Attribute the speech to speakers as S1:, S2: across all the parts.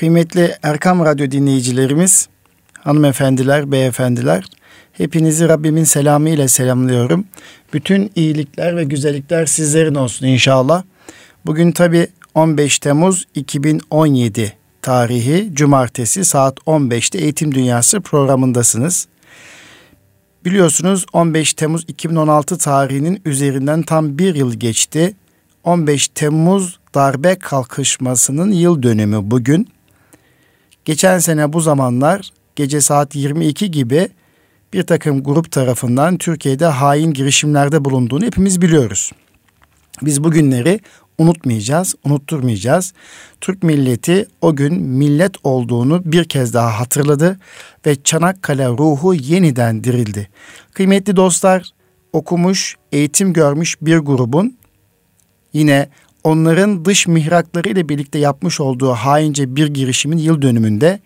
S1: Kıymetli Erkam Radyo dinleyicilerimiz, hanımefendiler, beyefendiler, hepinizi Rabbimin selamı ile selamlıyorum. Bütün iyilikler ve güzellikler sizlerin olsun inşallah. Bugün tabi 15 Temmuz 2017 tarihi Cumartesi saat 15'te Eğitim Dünyası programındasınız. Biliyorsunuz 15 Temmuz 2016 tarihinin üzerinden tam bir yıl geçti. 15 Temmuz darbe kalkışmasının yıl dönümü bugün. Geçen sene bu zamanlar gece saat 22 gibi bir takım grup tarafından Türkiye'de hain girişimlerde bulunduğunu hepimiz biliyoruz. Biz bugünleri unutmayacağız, unutturmayacağız. Türk milleti o gün millet olduğunu bir kez daha hatırladı ve Çanakkale ruhu yeniden dirildi. Kıymetli dostlar, okumuş, eğitim görmüş bir grubun yine onların dış mihrakları ile birlikte yapmış olduğu haince bir girişimin yıl dönümünde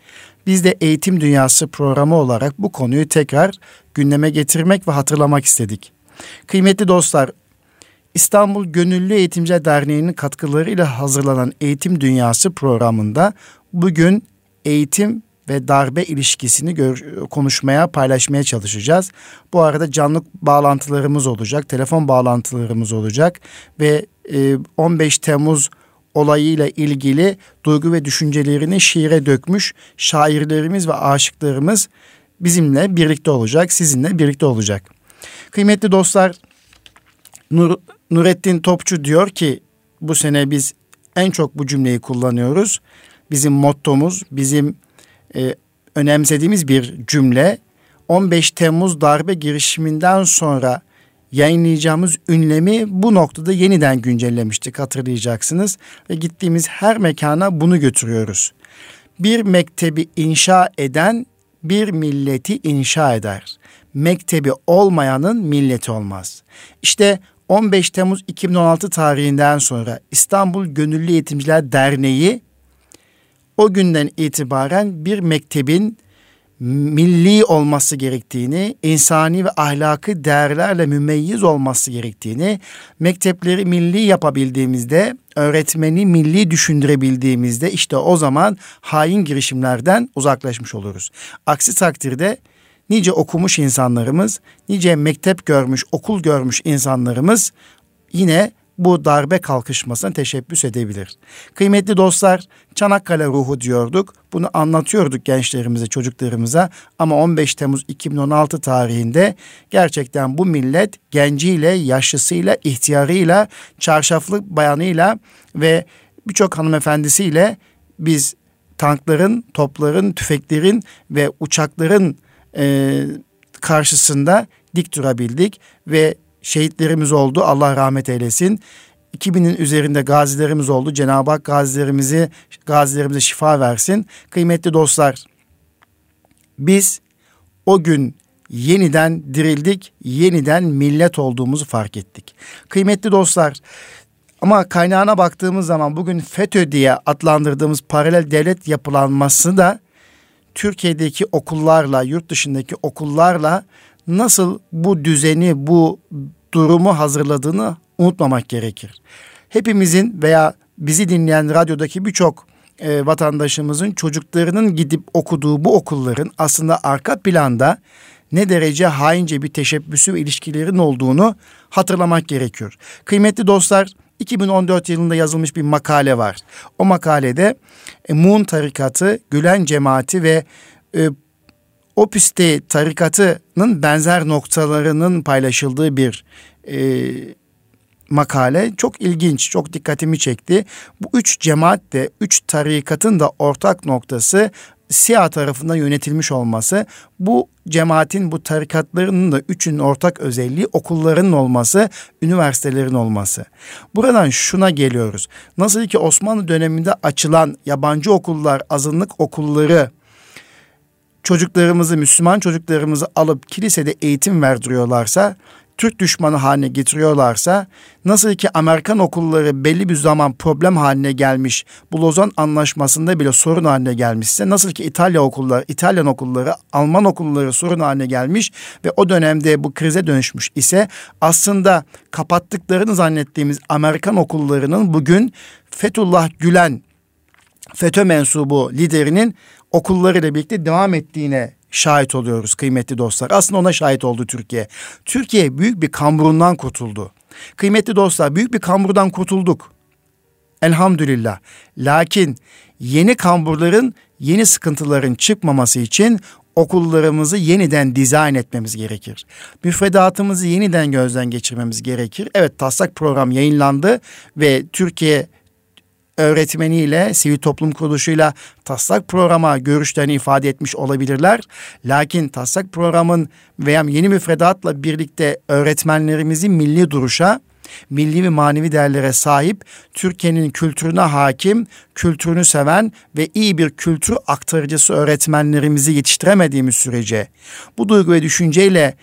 S1: biz de Eğitim Dünyası programı olarak bu konuyu tekrar gündeme getirmek ve hatırlamak istedik. Kıymetli dostlar, İstanbul Gönüllü Eğitimciler Derneği'nin katkılarıyla hazırlanan Eğitim Dünyası programında bugün eğitim ve darbe ilişkisini gör, konuşmaya, paylaşmaya çalışacağız. Bu arada canlı bağlantılarımız olacak, telefon bağlantılarımız olacak ve 15 Temmuz olayıyla ilgili duygu ve düşüncelerini şiire dökmüş şairlerimiz ve aşıklarımız bizimle birlikte olacak, sizinle birlikte olacak. Kıymetli dostlar, Nur, Nurettin Topçu diyor ki bu sene biz en çok bu cümleyi kullanıyoruz. Bizim mottomuz, bizim e, önemsediğimiz bir cümle 15 Temmuz darbe girişiminden sonra yayınlayacağımız ünlemi bu noktada yeniden güncellemiştik hatırlayacaksınız. Ve gittiğimiz her mekana bunu götürüyoruz. Bir mektebi inşa eden bir milleti inşa eder. Mektebi olmayanın milleti olmaz. İşte 15 Temmuz 2016 tarihinden sonra İstanbul Gönüllü Eğitimciler Derneği o günden itibaren bir mektebin milli olması gerektiğini, insani ve ahlaki değerlerle mümeyyiz olması gerektiğini, mektepleri milli yapabildiğimizde, öğretmeni milli düşündürebildiğimizde işte o zaman hain girişimlerden uzaklaşmış oluruz. Aksi takdirde nice okumuş insanlarımız, nice mektep görmüş, okul görmüş insanlarımız yine bu darbe kalkışmasına teşebbüs edebilir. Kıymetli dostlar, Çanakkale ruhu diyorduk. Bunu anlatıyorduk gençlerimize, çocuklarımıza ama 15 Temmuz 2016 tarihinde gerçekten bu millet genciyle, yaşlısıyla, ihtiyarıyla, çarşaflı bayanıyla ve birçok hanımefendisiyle biz tankların, topların, tüfeklerin ve uçakların e, karşısında dik durabildik ve şehitlerimiz oldu. Allah rahmet eylesin. 2000'in üzerinde gazilerimiz oldu. Cenab-ı Hak gazilerimizi gazilerimize şifa versin. Kıymetli dostlar, biz o gün yeniden dirildik, yeniden millet olduğumuzu fark ettik. Kıymetli dostlar, ama kaynağına baktığımız zaman bugün FETÖ diye adlandırdığımız paralel devlet yapılanması da Türkiye'deki okullarla, yurt dışındaki okullarla nasıl bu düzeni, bu durumu hazırladığını unutmamak gerekir. Hepimizin veya bizi dinleyen radyodaki birçok e, vatandaşımızın çocuklarının gidip okuduğu bu okulların aslında arka planda ne derece haince bir teşebbüsü ve ilişkilerin olduğunu hatırlamak gerekiyor. Kıymetli dostlar 2014 yılında yazılmış bir makale var. O makalede e, Mun tarikatı, Gülen cemaati ve e, Opüste tarikatının benzer noktalarının paylaşıldığı bir e, makale çok ilginç, çok dikkatimi çekti. Bu üç cemaat de, üç tarikatın da ortak noktası Siyah tarafından yönetilmiş olması, bu cemaatin, bu tarikatlarının da üçün ortak özelliği okulların olması, üniversitelerin olması. Buradan şuna geliyoruz. Nasıl ki Osmanlı döneminde açılan yabancı okullar, azınlık okulları, çocuklarımızı, Müslüman çocuklarımızı alıp kilisede eğitim verdiriyorlarsa, Türk düşmanı haline getiriyorlarsa, nasıl ki Amerikan okulları belli bir zaman problem haline gelmiş, bu Lozan Anlaşması'nda bile sorun haline gelmişse, nasıl ki İtalya okulları, İtalyan okulları, Alman okulları sorun haline gelmiş ve o dönemde bu krize dönüşmüş ise, aslında kapattıklarını zannettiğimiz Amerikan okullarının bugün Fethullah Gülen FETÖ mensubu liderinin okullarıyla birlikte devam ettiğine şahit oluyoruz kıymetli dostlar. Aslında ona şahit oldu Türkiye. Türkiye büyük bir kamburundan kurtuldu. Kıymetli dostlar büyük bir kamburdan kurtulduk. Elhamdülillah. Lakin yeni kamburların, yeni sıkıntıların çıkmaması için okullarımızı yeniden dizayn etmemiz gerekir. Müfredatımızı yeniden gözden geçirmemiz gerekir. Evet taslak program yayınlandı ve Türkiye öğretmeniyle, sivil toplum kuruluşuyla taslak programa görüşlerini ifade etmiş olabilirler. Lakin taslak programın veya yeni müfredatla birlikte öğretmenlerimizi milli duruşa, milli ve manevi değerlere sahip, Türkiye'nin kültürüne hakim, kültürünü seven ve iyi bir kültür aktarıcısı öğretmenlerimizi yetiştiremediğimiz sürece, bu duygu ve düşünceyle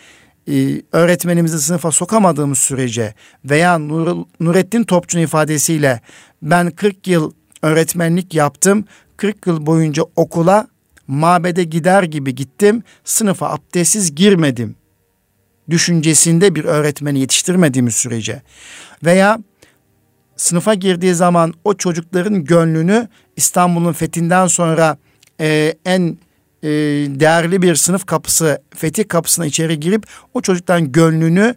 S1: e, öğretmenimizi sınıfa sokamadığımız sürece veya Nur, Nurettin Topçu'nun ifadesiyle ben 40 yıl öğretmenlik yaptım, 40 yıl boyunca okula mabede gider gibi gittim, sınıfa abdestsiz girmedim düşüncesinde bir öğretmeni yetiştirmediğimiz sürece veya sınıfa girdiği zaman o çocukların gönlünü İstanbul'un fethinden sonra e, en e, değerli bir sınıf kapısı, fetih kapısına içeri girip o çocuktan gönlünü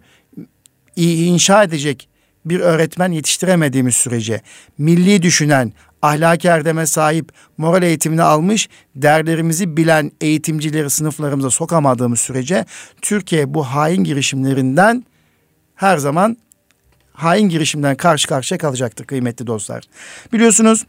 S1: inşa edecek bir öğretmen yetiştiremediğimiz sürece milli düşünen, ahlaki erdeme sahip, moral eğitimini almış, değerlerimizi bilen eğitimcileri sınıflarımıza sokamadığımız sürece Türkiye bu hain girişimlerinden her zaman hain girişimden karşı karşıya kalacaktır kıymetli dostlar. Biliyorsunuz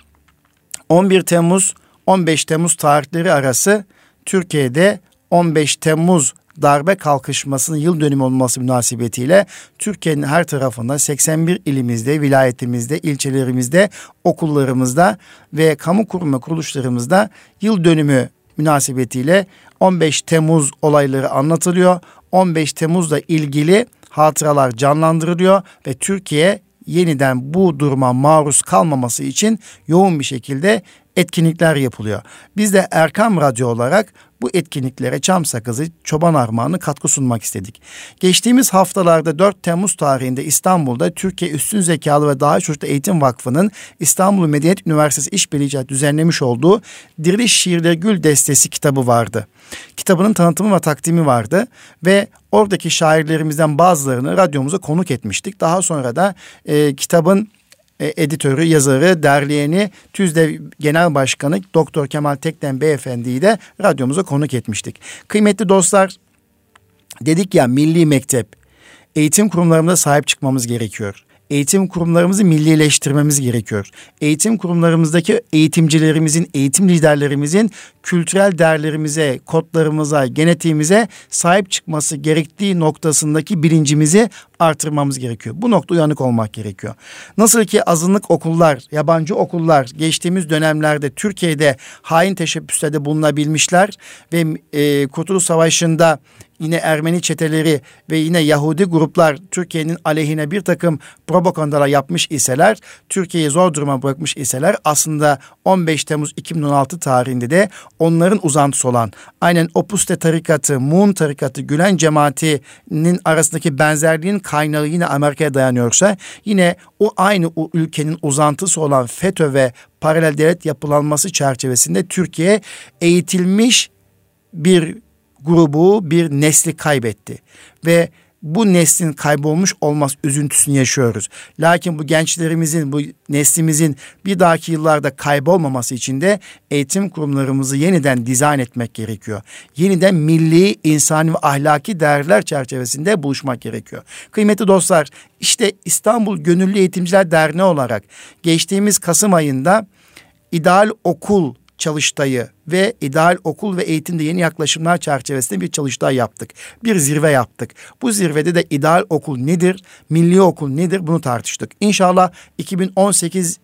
S1: 11 Temmuz 15 Temmuz tarihleri arası Türkiye'de 15 Temmuz darbe kalkışmasının yıl dönümü olması münasebetiyle Türkiye'nin her tarafında 81 ilimizde, vilayetimizde, ilçelerimizde, okullarımızda ve kamu kurum ve kuruluşlarımızda yıl dönümü münasebetiyle 15 Temmuz olayları anlatılıyor. 15 Temmuz'la ilgili hatıralar canlandırılıyor ve Türkiye yeniden bu duruma maruz kalmaması için yoğun bir şekilde etkinlikler yapılıyor. Biz de Erkam Radyo olarak bu etkinliklere çam sakızı, çoban armağanı katkı sunmak istedik. Geçtiğimiz haftalarda 4 Temmuz tarihinde İstanbul'da Türkiye Üstün Zekalı ve Daha Çocuklu Eğitim Vakfı'nın İstanbul Medeniyet Üniversitesi İşbirliği düzenlemiş olduğu Diriliş Şiirleri Gül Destesi kitabı vardı. Kitabının tanıtımı ve takdimi vardı ve oradaki şairlerimizden bazılarını radyomuza konuk etmiştik. Daha sonra da e, kitabın e, editörü, yazarı, derleyeni, TÜZDEV Genel Başkanı Doktor Kemal Tekten Beyefendi'yi de radyomuza konuk etmiştik. Kıymetli dostlar, dedik ya milli mektep, eğitim kurumlarımıza sahip çıkmamız gerekiyor eğitim kurumlarımızı millileştirmemiz gerekiyor. Eğitim kurumlarımızdaki eğitimcilerimizin, eğitim liderlerimizin kültürel değerlerimize, kodlarımıza, genetiğimize sahip çıkması gerektiği noktasındaki bilincimizi artırmamız gerekiyor. Bu nokta uyanık olmak gerekiyor. Nasıl ki azınlık okullar, yabancı okullar geçtiğimiz dönemlerde Türkiye'de hain teşebbüslerde bulunabilmişler ve e, Kurtuluş Savaşı'nda yine Ermeni çeteleri ve yine Yahudi gruplar Türkiye'nin aleyhine bir takım propagandalar yapmış iseler, Türkiye'yi zor duruma bırakmış iseler aslında 15 Temmuz 2016 tarihinde de onların uzantısı olan aynen Opuste tarikatı, Muğun tarikatı, Gülen cemaatinin arasındaki benzerliğin kaynağı yine Amerika'ya dayanıyorsa yine o aynı o ülkenin uzantısı olan FETÖ ve paralel devlet yapılanması çerçevesinde Türkiye eğitilmiş bir grubu, bir nesli kaybetti. Ve bu neslin kaybolmuş olmaz üzüntüsünü yaşıyoruz. Lakin bu gençlerimizin, bu neslimizin bir dahaki yıllarda kaybolmaması için de eğitim kurumlarımızı yeniden dizayn etmek gerekiyor. Yeniden milli, insani ve ahlaki değerler çerçevesinde buluşmak gerekiyor. Kıymetli dostlar, işte İstanbul Gönüllü Eğitimciler Derneği olarak geçtiğimiz Kasım ayında ideal okul çalıştayı ve ideal okul ve eğitimde yeni yaklaşımlar çerçevesinde bir çalıştay yaptık. Bir zirve yaptık. Bu zirvede de ideal okul nedir, milli okul nedir bunu tartıştık. İnşallah 2018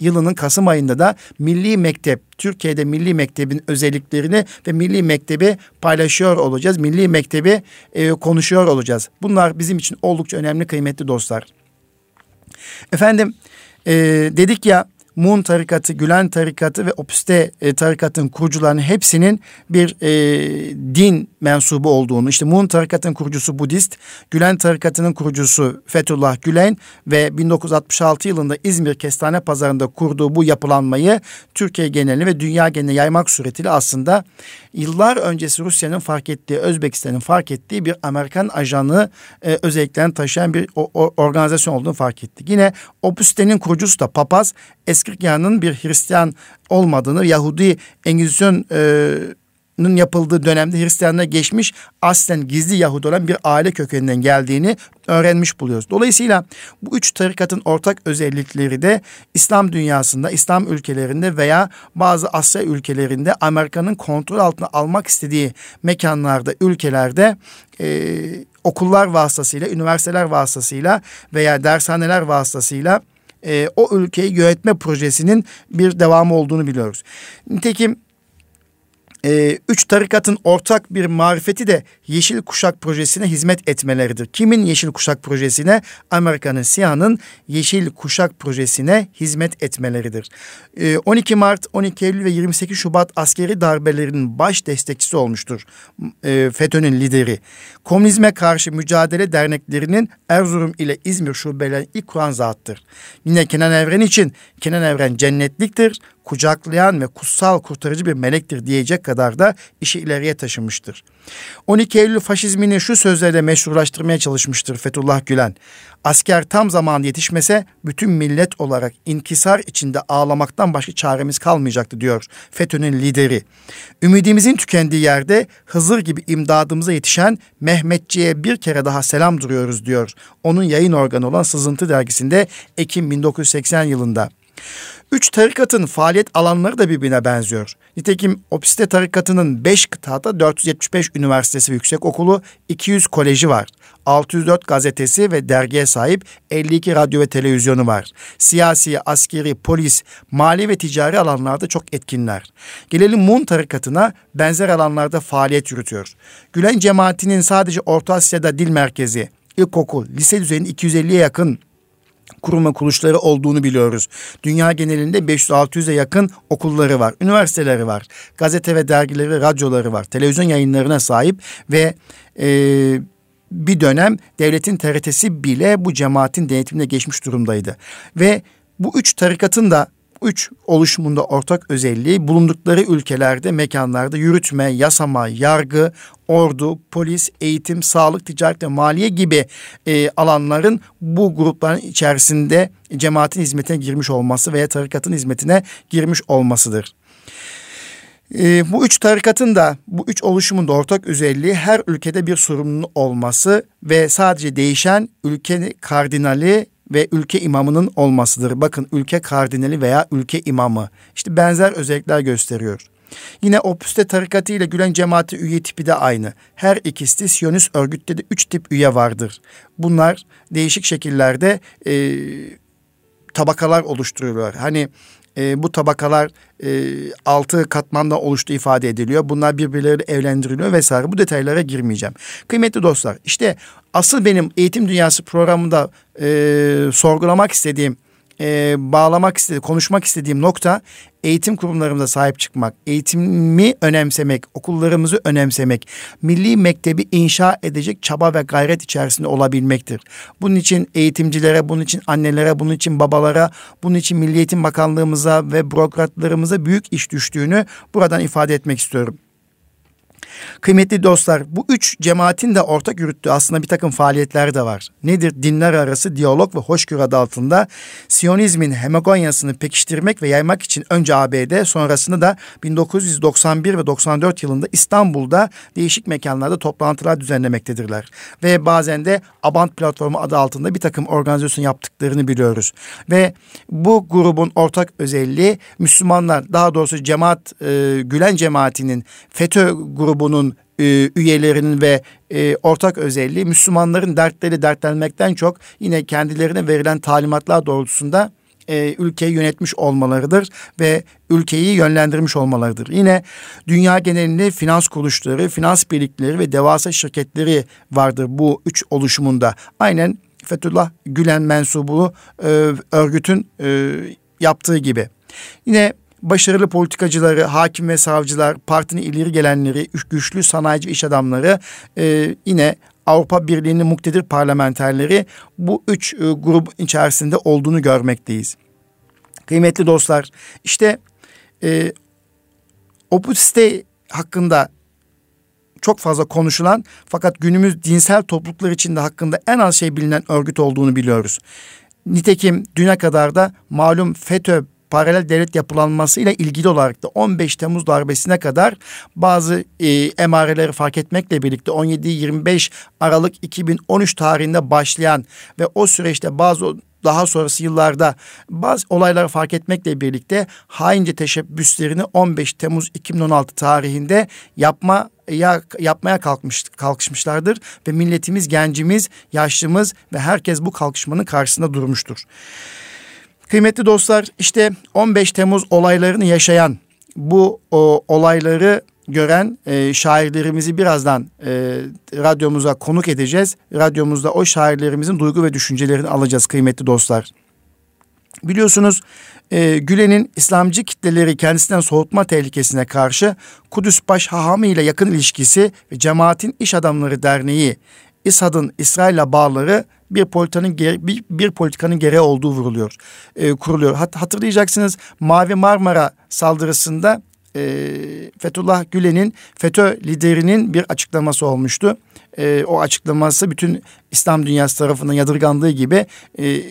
S1: yılının Kasım ayında da Milli Mektep, Türkiye'de Milli Mektebin özelliklerini ve Milli Mektebi paylaşıyor olacağız. Milli Mektebi e, konuşuyor olacağız. Bunlar bizim için oldukça önemli, kıymetli dostlar. Efendim e, dedik ya Mun tarikatı, Gülen tarikatı ve Opüste e, tarikatın kurucularının hepsinin bir e, din mensubu olduğunu, işte Mun tarikatın kurucusu Budist, Gülen tarikatının kurucusu Fethullah Gülen ve 1966 yılında İzmir Kestane Pazarı'nda kurduğu bu yapılanmayı Türkiye genelinde ve dünya geneline yaymak suretiyle aslında yıllar öncesi Rusya'nın fark ettiği, Özbekistan'ın fark ettiği bir Amerikan ajanı e, özelliklerini taşıyan bir o, o, organizasyon olduğunu fark ettik. Yine Opüste'nin kurucusu da papaz Eskiryan'ın bir Hristiyan olmadığını, Yahudi Engizisyon e, yapıldığı dönemde Hristiyanlığa geçmiş aslen gizli Yahudi olan bir aile kökeninden geldiğini öğrenmiş buluyoruz. Dolayısıyla bu üç tarikatın ortak özellikleri de İslam dünyasında, İslam ülkelerinde veya bazı Asya ülkelerinde Amerika'nın kontrol altına almak istediği mekanlarda, ülkelerde e, okullar vasıtasıyla, üniversiteler vasıtasıyla veya dershaneler vasıtasıyla e, o ülkeyi yönetme projesinin bir devamı olduğunu biliyoruz. Nitekim e, üç tarikatın ortak bir marifeti de Yeşil Kuşak Projesi'ne hizmet etmeleridir. Kimin Yeşil Kuşak Projesi'ne? Amerika'nın SİHA'nın Yeşil Kuşak Projesi'ne hizmet etmeleridir. E, 12 Mart, 12 Eylül ve 28 Şubat askeri darbelerinin baş destekçisi olmuştur e, FETÖ'nün lideri. Komünizme karşı mücadele derneklerinin Erzurum ile İzmir şubelerinin ilk kuran zattır. Yine Kenan Evren için Kenan Evren cennetliktir kucaklayan ve kutsal kurtarıcı bir melektir diyecek kadar da işi ileriye taşımıştır. 12 Eylül faşizmini şu sözlerle meşrulaştırmaya çalışmıştır Fethullah Gülen. Asker tam zaman yetişmese bütün millet olarak inkisar içinde ağlamaktan başka çaremiz kalmayacaktı diyor FETÖ'nün lideri. Ümidimizin tükendiği yerde Hızır gibi imdadımıza yetişen Mehmetçi'ye bir kere daha selam duruyoruz diyor. Onun yayın organı olan Sızıntı dergisinde Ekim 1980 yılında. Üç tarikatın faaliyet alanları da birbirine benziyor. Nitekim Opiste tarikatının 5 kıtada 475 üniversitesi ve yüksek okulu, 200 koleji var. 604 gazetesi ve dergiye sahip 52 radyo ve televizyonu var. Siyasi, askeri, polis, mali ve ticari alanlarda çok etkinler. Gelelim Mun tarikatına benzer alanlarda faaliyet yürütüyor. Gülen cemaatinin sadece Orta Asya'da dil merkezi, ilkokul, lise düzeyinde 250'ye yakın kurum ve kuruluşları olduğunu biliyoruz. Dünya genelinde 500-600'e yakın okulları var, üniversiteleri var, gazete ve dergileri, radyoları var, televizyon yayınlarına sahip ve e, bir dönem devletin TRT'si bile bu cemaatin denetimine geçmiş durumdaydı. Ve bu üç tarikatın da üç oluşumunda ortak özelliği bulundukları ülkelerde, mekanlarda yürütme, yasama, yargı, ordu, polis, eğitim, sağlık, ticaret ve maliye gibi e, alanların bu grupların içerisinde cemaatin hizmetine girmiş olması veya tarikatın hizmetine girmiş olmasıdır. E, bu üç tarikatın da bu üç oluşumun da ortak özelliği her ülkede bir sorumluluğun olması ve sadece değişen ülke kardinali ve ülke imamının olmasıdır. Bakın ülke kardinali veya ülke imamı. İşte benzer özellikler gösteriyor. Yine Opüste tarikatı ile Gülen cemaati üye tipi de aynı. Her ikisi de Siyonist örgütte de üç tip üye vardır. Bunlar değişik şekillerde e, tabakalar oluşturuyorlar. Hani e, bu tabakalar e, altı katmanda oluştu ifade ediliyor. Bunlar birbirleriyle evlendiriliyor vesaire. Bu detaylara girmeyeceğim. Kıymetli dostlar işte asıl benim eğitim dünyası programında e, sorgulamak istediğim e, bağlamak istediğim, konuşmak istediğim nokta eğitim kurumlarımıza sahip çıkmak, eğitimi önemsemek, okullarımızı önemsemek, milli mektebi inşa edecek çaba ve gayret içerisinde olabilmektir. Bunun için eğitimcilere, bunun için annelere, bunun için babalara, bunun için Milli Eğitim Bakanlığımıza ve bürokratlarımıza büyük iş düştüğünü buradan ifade etmek istiyorum. Kıymetli dostlar bu üç cemaatin de ortak yürüttüğü aslında bir takım faaliyetler de var. Nedir? Dinler arası diyalog ve hoşgörü adı altında Siyonizmin hemogonyasını pekiştirmek ve yaymak için önce ABD sonrasında da 1991 ve 94 yılında İstanbul'da değişik mekanlarda toplantılar düzenlemektedirler. Ve bazen de Abant platformu adı altında bir takım organizasyon yaptıklarını biliyoruz. Ve bu grubun ortak özelliği Müslümanlar daha doğrusu cemaat e, Gülen cemaatinin FETÖ grubunun e, üyelerinin ve e, ortak özelliği Müslümanların dertleri dertlenmekten çok yine kendilerine verilen talimatlar doğrultusunda e, ülkeyi yönetmiş olmalarıdır ve ülkeyi yönlendirmiş olmalarıdır. Yine dünya genelinde finans kuruluşları, finans birlikleri ve devasa şirketleri vardır bu üç oluşumunda. Aynen Fethullah Gülen mensubu e, örgütün e, yaptığı gibi. Yine başarılı politikacıları, hakim ve savcılar, partinin ileri gelenleri, güçlü sanayici iş adamları, e, yine Avrupa Birliği'nin muktedir parlamenterleri bu üç e, grup içerisinde olduğunu görmekteyiz. Kıymetli dostlar, işte e, Opus Dei hakkında çok fazla konuşulan fakat günümüz dinsel topluluklar içinde hakkında en az şey bilinen örgüt olduğunu biliyoruz. Nitekim düne kadar da malum FETÖ paralel devlet yapılanması ile ilgili olarak da 15 Temmuz darbesine kadar bazı e, emareleri fark etmekle birlikte 17-25 Aralık 2013 tarihinde başlayan ve o süreçte bazı daha sonrası yıllarda bazı olayları fark etmekle birlikte haince teşebbüslerini 15 Temmuz 2016 tarihinde yapma ya yapmaya kalkmış kalkışmışlardır ve milletimiz, gencimiz, yaşlımız ve herkes bu kalkışmanın karşısında durmuştur. Kıymetli dostlar işte 15 Temmuz olaylarını yaşayan bu o, olayları gören e, şairlerimizi birazdan e, radyomuza konuk edeceğiz. Radyomuzda o şairlerimizin duygu ve düşüncelerini alacağız kıymetli dostlar. Biliyorsunuz e, Gülen'in İslamcı kitleleri kendisinden soğutma tehlikesine karşı Kudüs Baş Hahamı ile yakın ilişkisi ve Cemaatin İş Adamları Derneği İSAD'ın İsrail'le bağları bir politikanın bir, bir politikanın gereği olduğu vuruluyor, e, kuruluyor. Hat, hatırlayacaksınız Mavi Marmara saldırısında e, Fethullah Gülen'in FETÖ liderinin bir açıklaması olmuştu. E, o açıklaması bütün İslam dünyası tarafından yadırgandığı gibi e,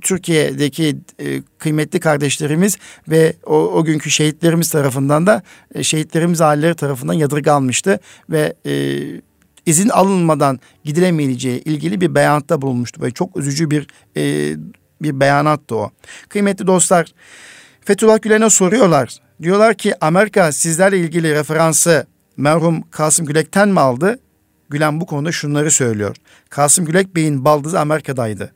S1: Türkiye'deki e, kıymetli kardeşlerimiz ve o, o günkü şehitlerimiz tarafından da e, şehitlerimiz aileleri tarafından yadırganmıştı ve e, izin alınmadan gidilemeyeceği ilgili bir beyanatта bulunmuştu. Böyle çok üzücü bir e, bir beyanattı o. Kıymetli dostlar Fethullah Gülen'e soruyorlar. Diyorlar ki Amerika sizlerle ilgili referansı merhum Kasım Gülek'ten mi aldı? Gülen bu konuda şunları söylüyor. Kasım Gülek Bey'in baldızı Amerika'daydı.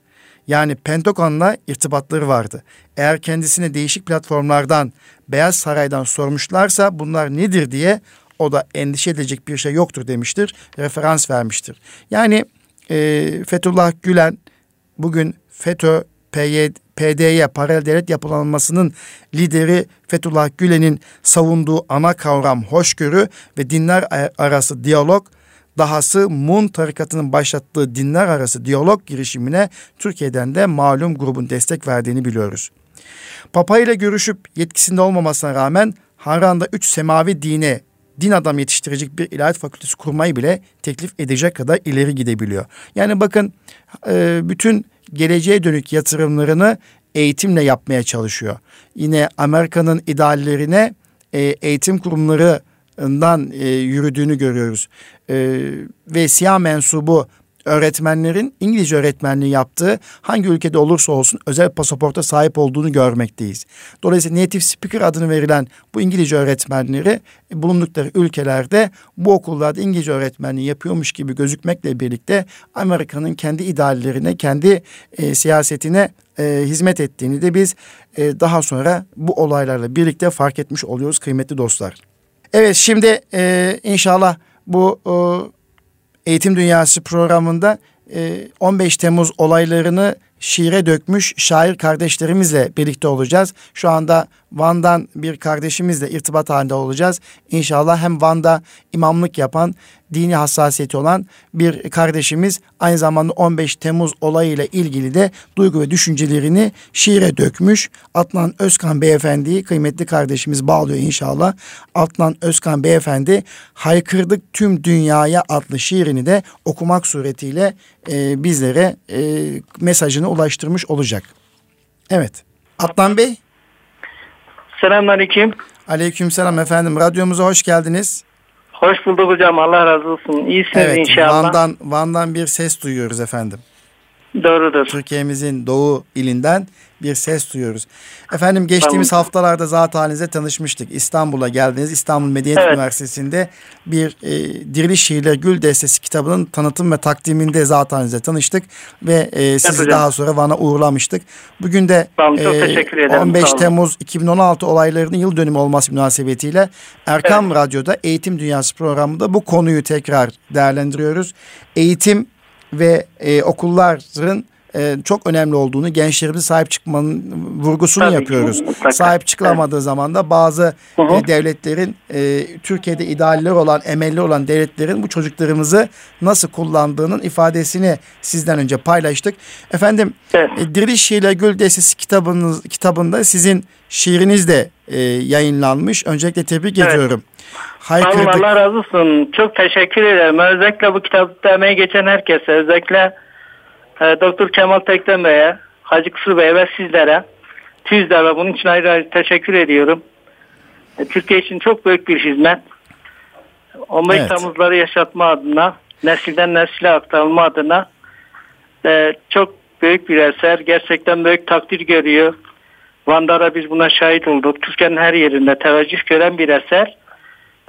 S1: Yani Pentagon'la irtibatları vardı. Eğer kendisine değişik platformlardan Beyaz Saray'dan sormuşlarsa bunlar nedir diye o da endişe edilecek bir şey yoktur demiştir. Referans vermiştir. Yani e, Fethullah Gülen bugün FETÖ, PYD, PD'ye paralel devlet yapılanmasının lideri Fethullah Gülen'in savunduğu ana kavram hoşgörü ve dinler arası diyalog dahası Mun tarikatının başlattığı dinler arası diyalog girişimine Türkiye'den de malum grubun destek verdiğini biliyoruz. Papa ile görüşüp yetkisinde olmamasına rağmen Harran'da üç semavi dine din adam yetiştirecek bir ilahiyat fakültesi kurmayı bile teklif edecek kadar ileri gidebiliyor. Yani bakın e, bütün geleceğe dönük yatırımlarını eğitimle yapmaya çalışıyor. Yine Amerika'nın ideallerine e, eğitim kurumlarından e, yürüdüğünü görüyoruz. Ve siyah mensubu öğretmenlerin İngilizce öğretmenliği yaptığı hangi ülkede olursa olsun özel pasaporta sahip olduğunu görmekteyiz. Dolayısıyla native speaker adını verilen bu İngilizce öğretmenleri bulundukları ülkelerde bu okullarda İngilizce öğretmenliği yapıyormuş gibi gözükmekle birlikte Amerika'nın kendi ideallerine, kendi e, siyasetine e, hizmet ettiğini de biz e, daha sonra bu olaylarla birlikte fark etmiş oluyoruz kıymetli dostlar. Evet şimdi e, inşallah bu e, Eğitim Dünyası programında 15 e, Temmuz olaylarını şiire dökmüş şair kardeşlerimizle birlikte olacağız. Şu anda Van'dan bir kardeşimizle irtibat halinde olacağız. İnşallah hem Van'da imamlık yapan, dini hassasiyeti olan bir kardeşimiz aynı zamanda 15 Temmuz olayıyla ilgili de duygu ve düşüncelerini şiire dökmüş. Atlan Özkan Beyefendi'yi kıymetli kardeşimiz bağlıyor inşallah. Atlan Özkan Beyefendi Haykırdık Tüm Dünyaya adlı şiirini de okumak suretiyle e, bizlere e, mesajını ulaştırmış olacak. Evet. Atlan Bey.
S2: Selamünaleyküm.
S1: Aleykümselam efendim. Radyomuza hoş geldiniz.
S2: Hoş bulduk hocam. Allah razı olsun. İyisiniz evet, inşallah.
S1: Van'dan, Van'dan bir ses duyuyoruz efendim.
S2: Doğrudur.
S1: Türkiye'mizin doğu ilinden bir ses duyuyoruz. Efendim geçtiğimiz tamam. haftalarda zat halinize tanışmıştık. İstanbul'a geldiniz. İstanbul Medeniyet evet. Üniversitesi'nde bir e, Diriliş Şiirler Gül Destesi kitabının tanıtım ve takdiminde zat halinize tanıştık. Ve e, sizi evet, daha sonra Van'a uğurlamıştık. Bugün de tamam, e, teşekkür ederim. 15 Temmuz 2016 olaylarının yıl dönümü olması münasebetiyle Erkam evet. Radyo'da Eğitim Dünyası programında bu konuyu tekrar değerlendiriyoruz. Eğitim ve e, okulların e, çok önemli olduğunu, gençlerimize sahip çıkmanın vurgusunu
S2: Tabii,
S1: yapıyoruz.
S2: mutlaka.
S1: Sahip çıkılamadığı zaman da bazı
S2: Hı hı.
S1: e, devletlerin e, Türkiye'de idealleri olan, emelli olan devletlerin bu çocuklarımızı nasıl kullandığının ifadesini sizden önce paylaştık. Efendim
S2: Evet.
S1: e, Diriliş Şiirler Gül Destesi kitabınız, kitabında sizin şiiriniz de e, yayınlanmış. Öncelikle tebrik
S2: Evet.
S1: ediyorum. Haykırdık.
S2: Allah razı olsun. Çok teşekkür ederim. Özellikle bu kitapta emeği geçen herkese, özellikle e, Doktor Kemal Tekten Bey'e, Hacı Kısır Bey'e ve sizlere, TÜZDEV'e bunun için ayrı ayrı teşekkür ediyorum. E, Türkiye için çok büyük bir hizmet. 15
S1: Evet.
S2: Temmuzları yaşatma adına, nesilden nesile aktarılma adına e, çok büyük bir eser. Gerçekten büyük takdir görüyor. Van'da biz buna şahit olduk. Türkiye'nin her yerinde teveccüh gören bir eser.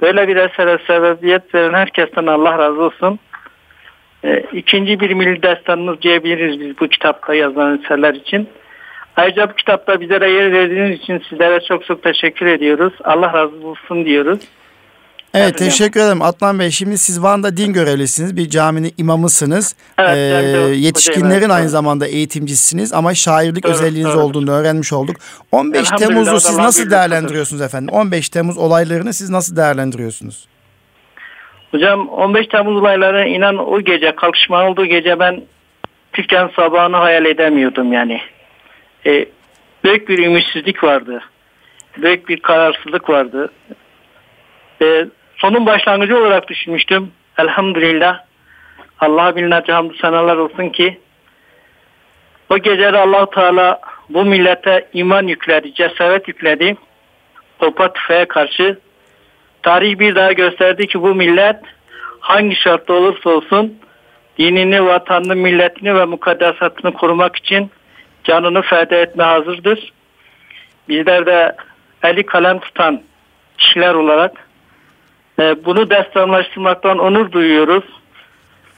S2: Böyle bir esere sebebiyet veren herkesten Allah razı olsun. E, ikinci bir milli destanımız diyebiliriz biz bu kitapta yazılan eserler için. Ayrıca bu kitapta bizlere yer verdiğiniz için sizlere çok çok teşekkür ediyoruz. Allah razı olsun diyoruz.
S1: Evet
S2: hocam.
S1: teşekkür ederim Adnan Bey. Şimdi siz Van'da din görevlisiniz. Bir caminin imamısınız.
S2: Evet,
S1: Ee,
S2: o-
S1: yetişkinlerin
S2: evet,
S1: aynı
S2: doğru.
S1: zamanda eğitimcisiniz ama şairlik
S2: Doğru,
S1: özelliğiniz
S2: doğru.
S1: olduğunu öğrenmiş olduk. 15
S2: Elhamdülillah,
S1: Temmuz'u siz nasıl değerlendiriyorsunuz efendim? 15 Temmuz olaylarını siz nasıl değerlendiriyorsunuz?
S2: Hocam 15 Temmuz olayları inan o gece kalkışma olduğu gece ben Türkiye'nin sabahını hayal edemiyordum yani. E, büyük bir ümitsizlik vardı. Büyük bir kararsızlık vardı. E, sonun başlangıcı olarak düşünmüştüm. Elhamdülillah. Allah'a binlerce hamdü senalar olsun ki o gece allah Teala bu millete iman yükledi, cesaret yükledi. Topa tüfeğe karşı Tarih bir daha gösterdi ki bu millet hangi şartta olursa olsun dinini, vatanını, milletini ve mukaddesatını korumak için canını feda etme hazırdır. Bizler de eli kalem tutan kişiler olarak bunu destanlaştırmaktan onur duyuyoruz.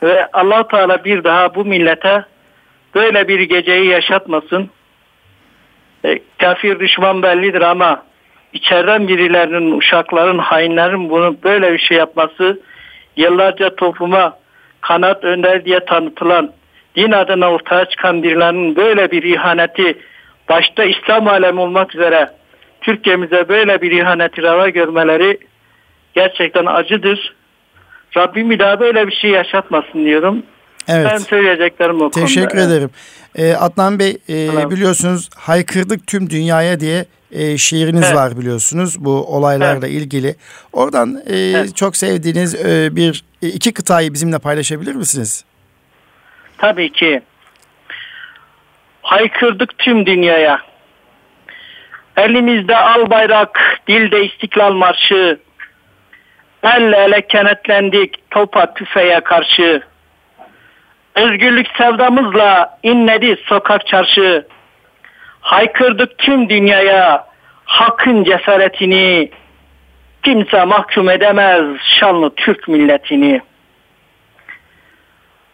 S2: Ve allah Teala bir daha bu millete böyle bir geceyi yaşatmasın. E, kafir düşman bellidir ama içeriden birilerinin, uşakların, hainlerin bunu böyle bir şey yapması yıllarca topluma kanat önder diye tanıtılan din adına ortaya çıkan birilerinin böyle bir ihaneti başta İslam alemi olmak üzere Türkiye'mize böyle bir ihaneti rava görmeleri gerçekten acıdır. Rabbim bir daha böyle bir şey yaşatmasın diyorum.
S1: Evet.
S2: Ben söyleyeceklerim o konuda.
S1: Teşekkür ederim. Ee, Adnan Bey e,
S2: Tamam.
S1: biliyorsunuz haykırdık tüm dünyaya diye e, şiiriniz
S2: Evet.
S1: var biliyorsunuz bu olaylarla ilgili. Oradan e,
S2: Evet.
S1: çok sevdiğiniz e, bir e, iki kıtayı bizimle paylaşabilir misiniz?
S2: Tabii ki. Haykırdık tüm dünyaya. Elimizde al bayrak, dilde istiklal marşı. Elle ele kenetlendik topa tüfeğe karşı. Özgürlük sevdamızla inledi sokak çarşı. Haykırdık tüm dünyaya hakkın cesaretini. Kimse mahkum edemez şanlı Türk milletini.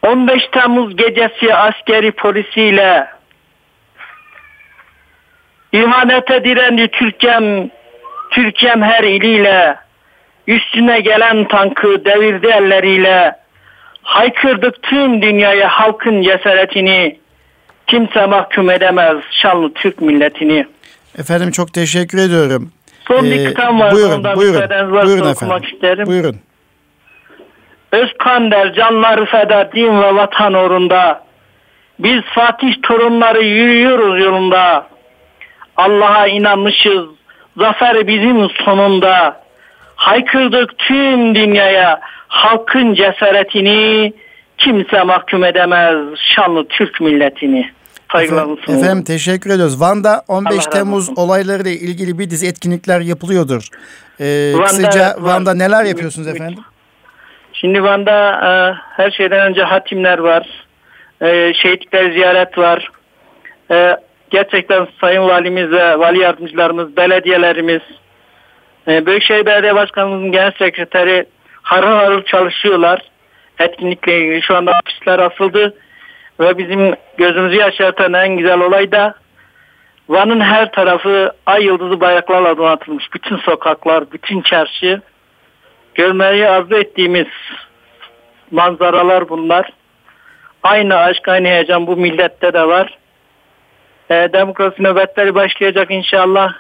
S2: 15 Temmuz gecesi askeri polisiyle İhanete direndi Türkiye'm, Türkiye'm her iliyle üstüne gelen tankı devirdi elleriyle haykırdık tüm dünyaya halkın cesaretini kimse mahkum edemez şanlı Türk milletini.
S1: Efendim çok teşekkür ediyorum.
S2: Son
S1: Ee,
S2: bir kıtam var.
S1: buyurun,
S2: Ondan
S1: buyurun, buyurun efendim.
S2: isterim.
S1: Buyurun.
S2: Özkan der canları feda din ve vatan uğrunda. Biz Fatih torunları yürüyoruz yolunda. Allah'a inanmışız. Zafer bizim sonunda. Haykırdık tüm dünyaya halkın cesaretini kimse mahkum edemez şanlı Türk milletini. Saygılarımı
S1: Efendim, teşekkür ediyoruz. Van'da 15
S2: Allah
S1: Temmuz olayları ile ilgili bir dizi etkinlikler yapılıyordur. Ee,
S2: Van'da
S1: kısaca. Van'da neler yapıyorsunuz efendim?
S2: Şimdi Van'da e, her şeyden önce hatimler var. E, şehitlikler ziyaret var. E, gerçekten Sayın Valimiz ve Vali Yardımcılarımız, belediyelerimiz, Büyükşehir Belediye Başkanımızın Genel Sekreteri harıl harıl çalışıyorlar. Etkinlikle ilgili şu anda ofisler asıldı. Ve bizim gözümüzü yaşartan en güzel olay da Van'ın her tarafı ay yıldızı bayraklarla donatılmış. Bütün sokaklar, bütün çarşı görmeyi arzu ettiğimiz manzaralar bunlar. Aynı aşk, aynı heyecan bu millette de var. E, demokrasi nöbetleri başlayacak inşallah.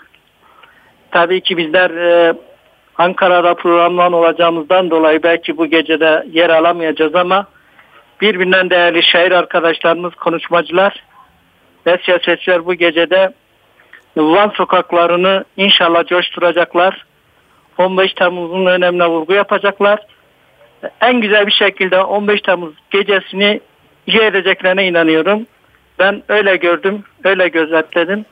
S2: Tabii ki bizler e, Ankara'da programlan olacağımızdan dolayı belki bu gecede yer alamayacağız ama birbirinden değerli şair arkadaşlarımız, konuşmacılar ve siyasetçiler bu gecede Van sokaklarını inşallah coşturacaklar. 15 Temmuz'un önemine vurgu yapacaklar. En güzel bir şekilde 15 Temmuz gecesini icra edeceklerine inanıyorum. Ben öyle gördüm, öyle gözetledim.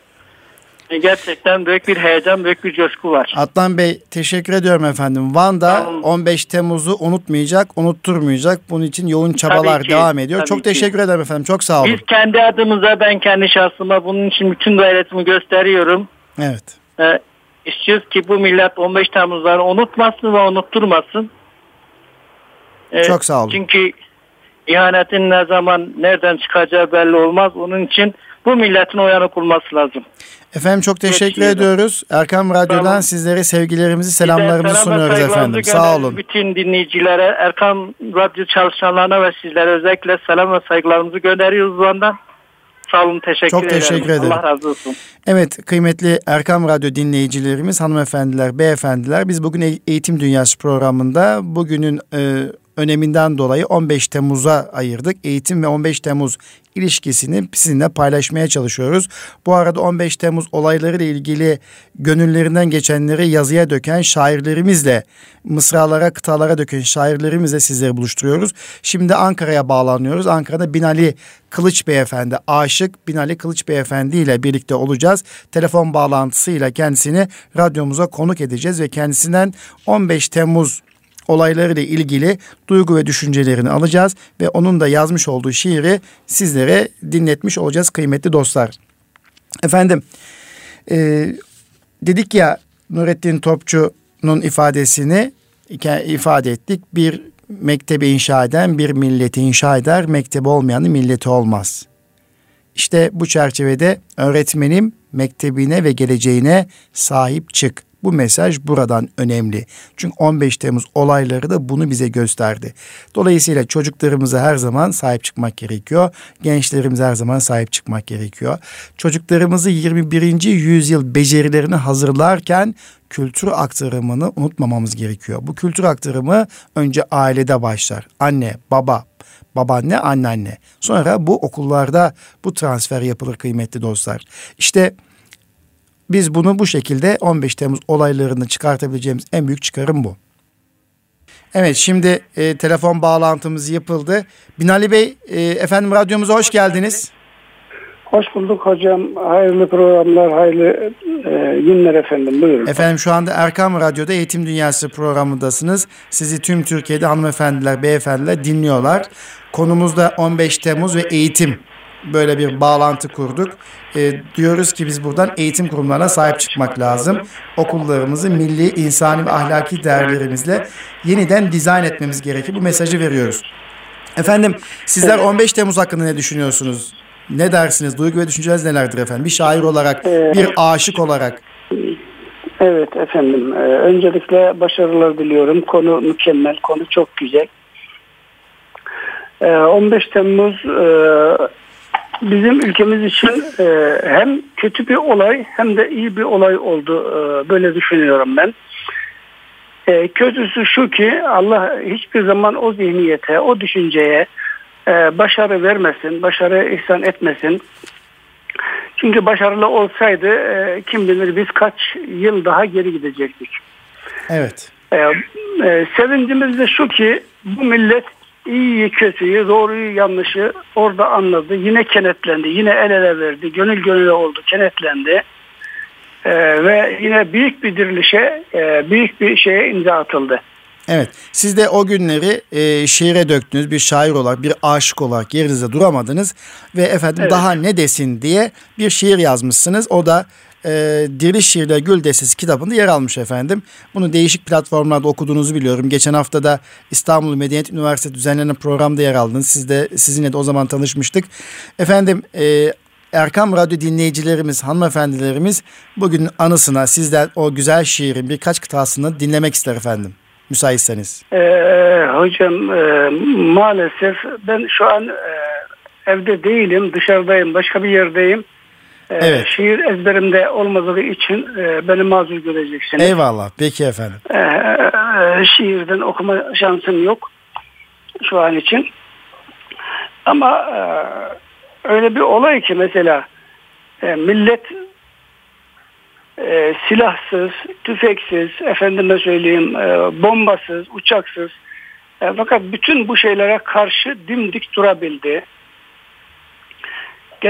S2: Gerçekten büyük bir heyecan, büyük bir coşku var.
S1: Adnan Bey teşekkür ediyorum efendim. Van'da 15 Temmuz'u unutmayacak, unutturmayacak. Bunun için yoğun çabalar ki, devam ediyor. Çok ki. teşekkür ederim efendim. Çok sağ olun.
S2: Biz kendi adımıza, ben kendi şahsıma bunun için bütün gayretimi gösteriyorum.
S1: Evet.
S2: Ee, istiyoruz ki bu millet 15 Temmuz'ları unutmasın ve unutturmasın.
S1: Ee, Çok sağ olun.
S2: Çünkü ihanetin ne zaman nereden çıkacağı belli olmaz. Onun için bu milletin uyanık olması lazım.
S1: Efendim çok teşekkür evet, ediyoruz. Erkam Radyo'dan tamam. sizlere sevgilerimizi, selamlarımızı selam sunuyoruz efendim. Sağ olun.
S2: Bütün dinleyicilere, Erkam Radyo çalışanlarına ve sizlere özellikle selam ve saygılarımızı gönderiyoruz bu andan. Sağ olun, teşekkür
S1: Çok ederim. teşekkür ederim.
S2: Allah razı olsun.
S1: Evet, kıymetli Erkam Radyo dinleyicilerimiz, hanımefendiler, beyefendiler, biz bugün Eğitim Dünyası programında bugünün e, öneminden dolayı 15 Temmuz'a ayırdık. Eğitim ve 15 Temmuz ilişkisini sizinle paylaşmaya çalışıyoruz. Bu arada 15 Temmuz olayları ile ilgili gönüllerinden geçenleri yazıya döken şairlerimizle, mısralara, kıtalara döken şairlerimizle sizleri buluşturuyoruz. Şimdi Ankara'ya bağlanıyoruz. Ankara'da Binali Kılıç Beyefendi, aşık Binali Kılıç Beyefendi ile birlikte olacağız. Telefon bağlantısıyla kendisini radyomuza konuk edeceğiz ve kendisinden 15 Temmuz olaylarıyla ilgili duygu ve düşüncelerini alacağız ve onun da yazmış olduğu şiiri sizlere dinletmiş olacağız kıymetli dostlar. Efendim e, dedik ya Nurettin Topçu'nun ifadesini ifade ettik. Bir mektebi inşa eden bir milleti inşa eder, mektebi olmayanı milleti olmaz. İşte bu çerçevede öğretmenim mektebine ve geleceğine sahip çık. Bu mesaj buradan önemli. Çünkü 15 Temmuz olayları da bunu bize gösterdi. Dolayısıyla çocuklarımıza her zaman sahip çıkmak gerekiyor. Gençlerimize her zaman sahip çıkmak gerekiyor. Çocuklarımızı 21. yüzyıl becerilerini hazırlarken kültür aktarımını unutmamamız gerekiyor. Bu kültür aktarımı önce ailede başlar. Anne, baba, babaanne, anneanne. Sonra bu okullarda bu transfer yapılır kıymetli dostlar. İşte biz bunu bu şekilde 15 Temmuz olaylarını çıkartabileceğimiz en büyük çıkarım bu. Evet şimdi e, telefon bağlantımız yapıldı. Binali Bey e, efendim radyomuza hoş geldiniz.
S3: Hoş bulduk hocam. Hayırlı programlar, hayırlı e, günler efendim. Buyurun.
S1: Efendim şu anda Erkam Radyo'da Eğitim Dünyası programındasınız. Sizi tüm Türkiye'de hanımefendiler, beyefendiler dinliyorlar. Konumuz da 15 Temmuz ve eğitim böyle bir bağlantı kurduk. E, diyoruz ki biz buradan eğitim kurumlarına sahip çıkmak lazım. Okullarımızı milli, insani ve ahlaki değerlerimizle yeniden dizayn etmemiz gerekir. Bu mesajı veriyoruz. Efendim sizler 15 Temmuz hakkında ne düşünüyorsunuz? Ne dersiniz? Duygu ve düşünceleriniz nelerdir efendim? Bir şair olarak, ee, bir aşık olarak.
S3: Evet efendim. Ee, öncelikle başarılar diliyorum. Konu mükemmel, konu çok güzel. Ee, 15 Temmuz e, bizim ülkemiz için e, hem kötü bir olay hem de iyi bir olay oldu. E, böyle düşünüyorum ben. E, kötüsü şu ki Allah hiçbir zaman o zihniyete, o düşünceye e, başarı vermesin, başarı ihsan etmesin. Çünkü başarılı olsaydı e, kim bilir biz kaç yıl daha geri gidecektik.
S1: Evet.
S3: E, e, sevincimiz de şu ki bu millet iyiyi kötüyü doğruyu yanlışı orada anladı. Yine kenetlendi. Yine el ele verdi. Gönül gönüle oldu. Kenetlendi. Ee, ve yine büyük bir dirilişe e, büyük bir şeye imza atıldı.
S1: Evet siz de o günleri e, şiire döktünüz bir şair olarak bir aşık olarak yerinizde duramadınız ve efendim evet. daha ne desin diye bir şiir yazmışsınız. O da e, Diriliş Şiirler Gül Destesi kitabında yer almış efendim. Bunu değişik platformlarda okuduğunuzu biliyorum. Geçen hafta da İstanbul Medeniyet Üniversitesi düzenlenen programda yer aldınız. Siz de sizinle de o zaman tanışmıştık. Efendim e, Erkam Radyo dinleyicilerimiz, hanımefendilerimiz bugün anısına sizden o güzel şiirin birkaç kıtasını dinlemek ister efendim. Müsaitseniz.
S3: Ee, hocam e, maalesef ben şu an e, evde değilim, dışarıdayım, başka bir yerdeyim. Ee,
S1: Evet.
S3: Şiir ezberimde olmadığı için e, beni mazur göreceksiniz.
S1: Eyvallah. Peki efendim.
S3: Ee, e, şiirden okuma şansım yok şu an için. Ama e, öyle bir olay ki mesela millet silahsız, tüfeksiz, efendime söyleyeyim bombasız, uçaksız fakat bütün bu şeylere karşı dimdik durabildi.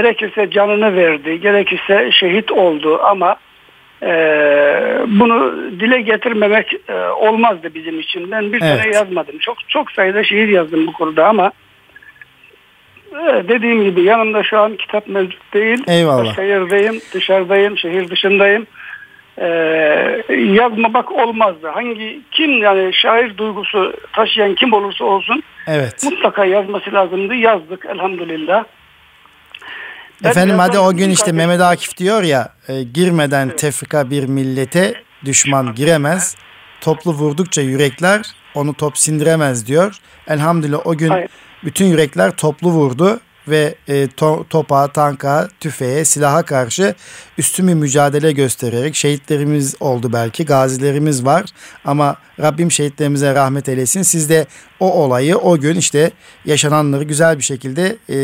S3: Gerekirse canını verdi, gerekirse şehit oldu ama e, bunu dile getirmemek e, olmazdı bizim için. Ben bir
S1: Evet.
S3: tane yazmadım. Çok çok sayıda şiir yazdım bu konuda ama e, dediğim gibi yanımda şu an kitap mevcut değil.
S1: Eyvallah.
S3: Başka yerdeyim, dışarıdayım, şehir dışındayım. E, yazmamak olmazdı. Hangi kim yani şair duygusu taşıyan kim olursa olsun
S1: Evet.
S3: mutlaka yazması lazımdı. Yazdık elhamdülillah. Ben
S1: Efendim hadi o gün işte. Mehmet Akif diyor ya e, girmeden tefrika bir millete düşman giremez. Toplu vurdukça yürekler onu top sindiremez diyor. Elhamdülillah o gün
S3: Hayır.
S1: bütün yürekler toplu vurdu ve e, to- topa, tanka, tüfeğe, silaha karşı üstün bir mücadele göstererek şehitlerimiz oldu belki, gazilerimiz var ama Rabbim şehitlerimize rahmet eylesin. Siz de o olayı o gün işte yaşananları güzel bir şekilde e,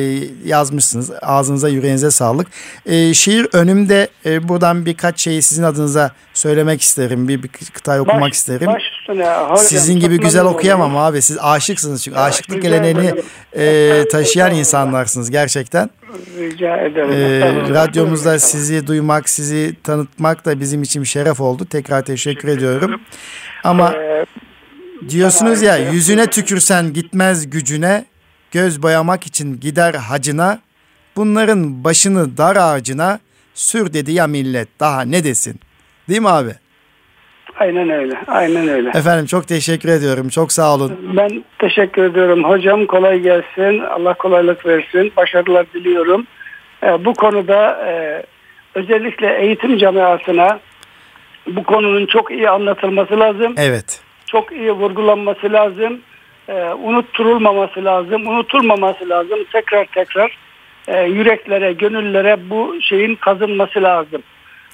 S1: yazmışsınız. Ağzınıza yüreğinize sağlık. E, şiir önümde e, buradan birkaç şeyi sizin adınıza söylemek isterim. Bir, bir kıtayı okumak
S3: Baş-
S1: isterim.
S3: baş üstüne,
S1: Sizin gibi güzel okuyamam abi. Siz aşıksınız çünkü. Aşıklık geleneğini e, taşıyan
S3: Estağfurullah.
S1: İnsanlarsınız gerçekten.
S3: Rica ederim.
S1: E,
S3: Estağfurullah.
S1: radyomuzda sizi duymak, sizi tanıtmak da bizim için şeref oldu. Tekrar teşekkür ediyorum. Ama
S3: Ee,
S1: diyorsunuz ya yüzüne tükürsen gitmez gücüne, göz boyamak için gider hacına, bunların başını dar ağacına sür dedi ya millet daha ne desin? Değil mi abi?
S3: Aynen öyle. Aynen öyle.
S1: Efendim çok teşekkür ediyorum. Çok sağ olun.
S3: Ben teşekkür ediyorum. Hocam kolay gelsin. Allah kolaylık versin. Başarılar diliyorum. Ee, bu konuda e, özellikle eğitim camiasına bu konunun çok iyi anlatılması lazım.
S1: Evet.
S3: Çok iyi vurgulanması lazım. Ee, unutturulmaması lazım. Unutulmaması lazım. Tekrar tekrar e, yüreklere, gönüllere bu şeyin kazınması lazım.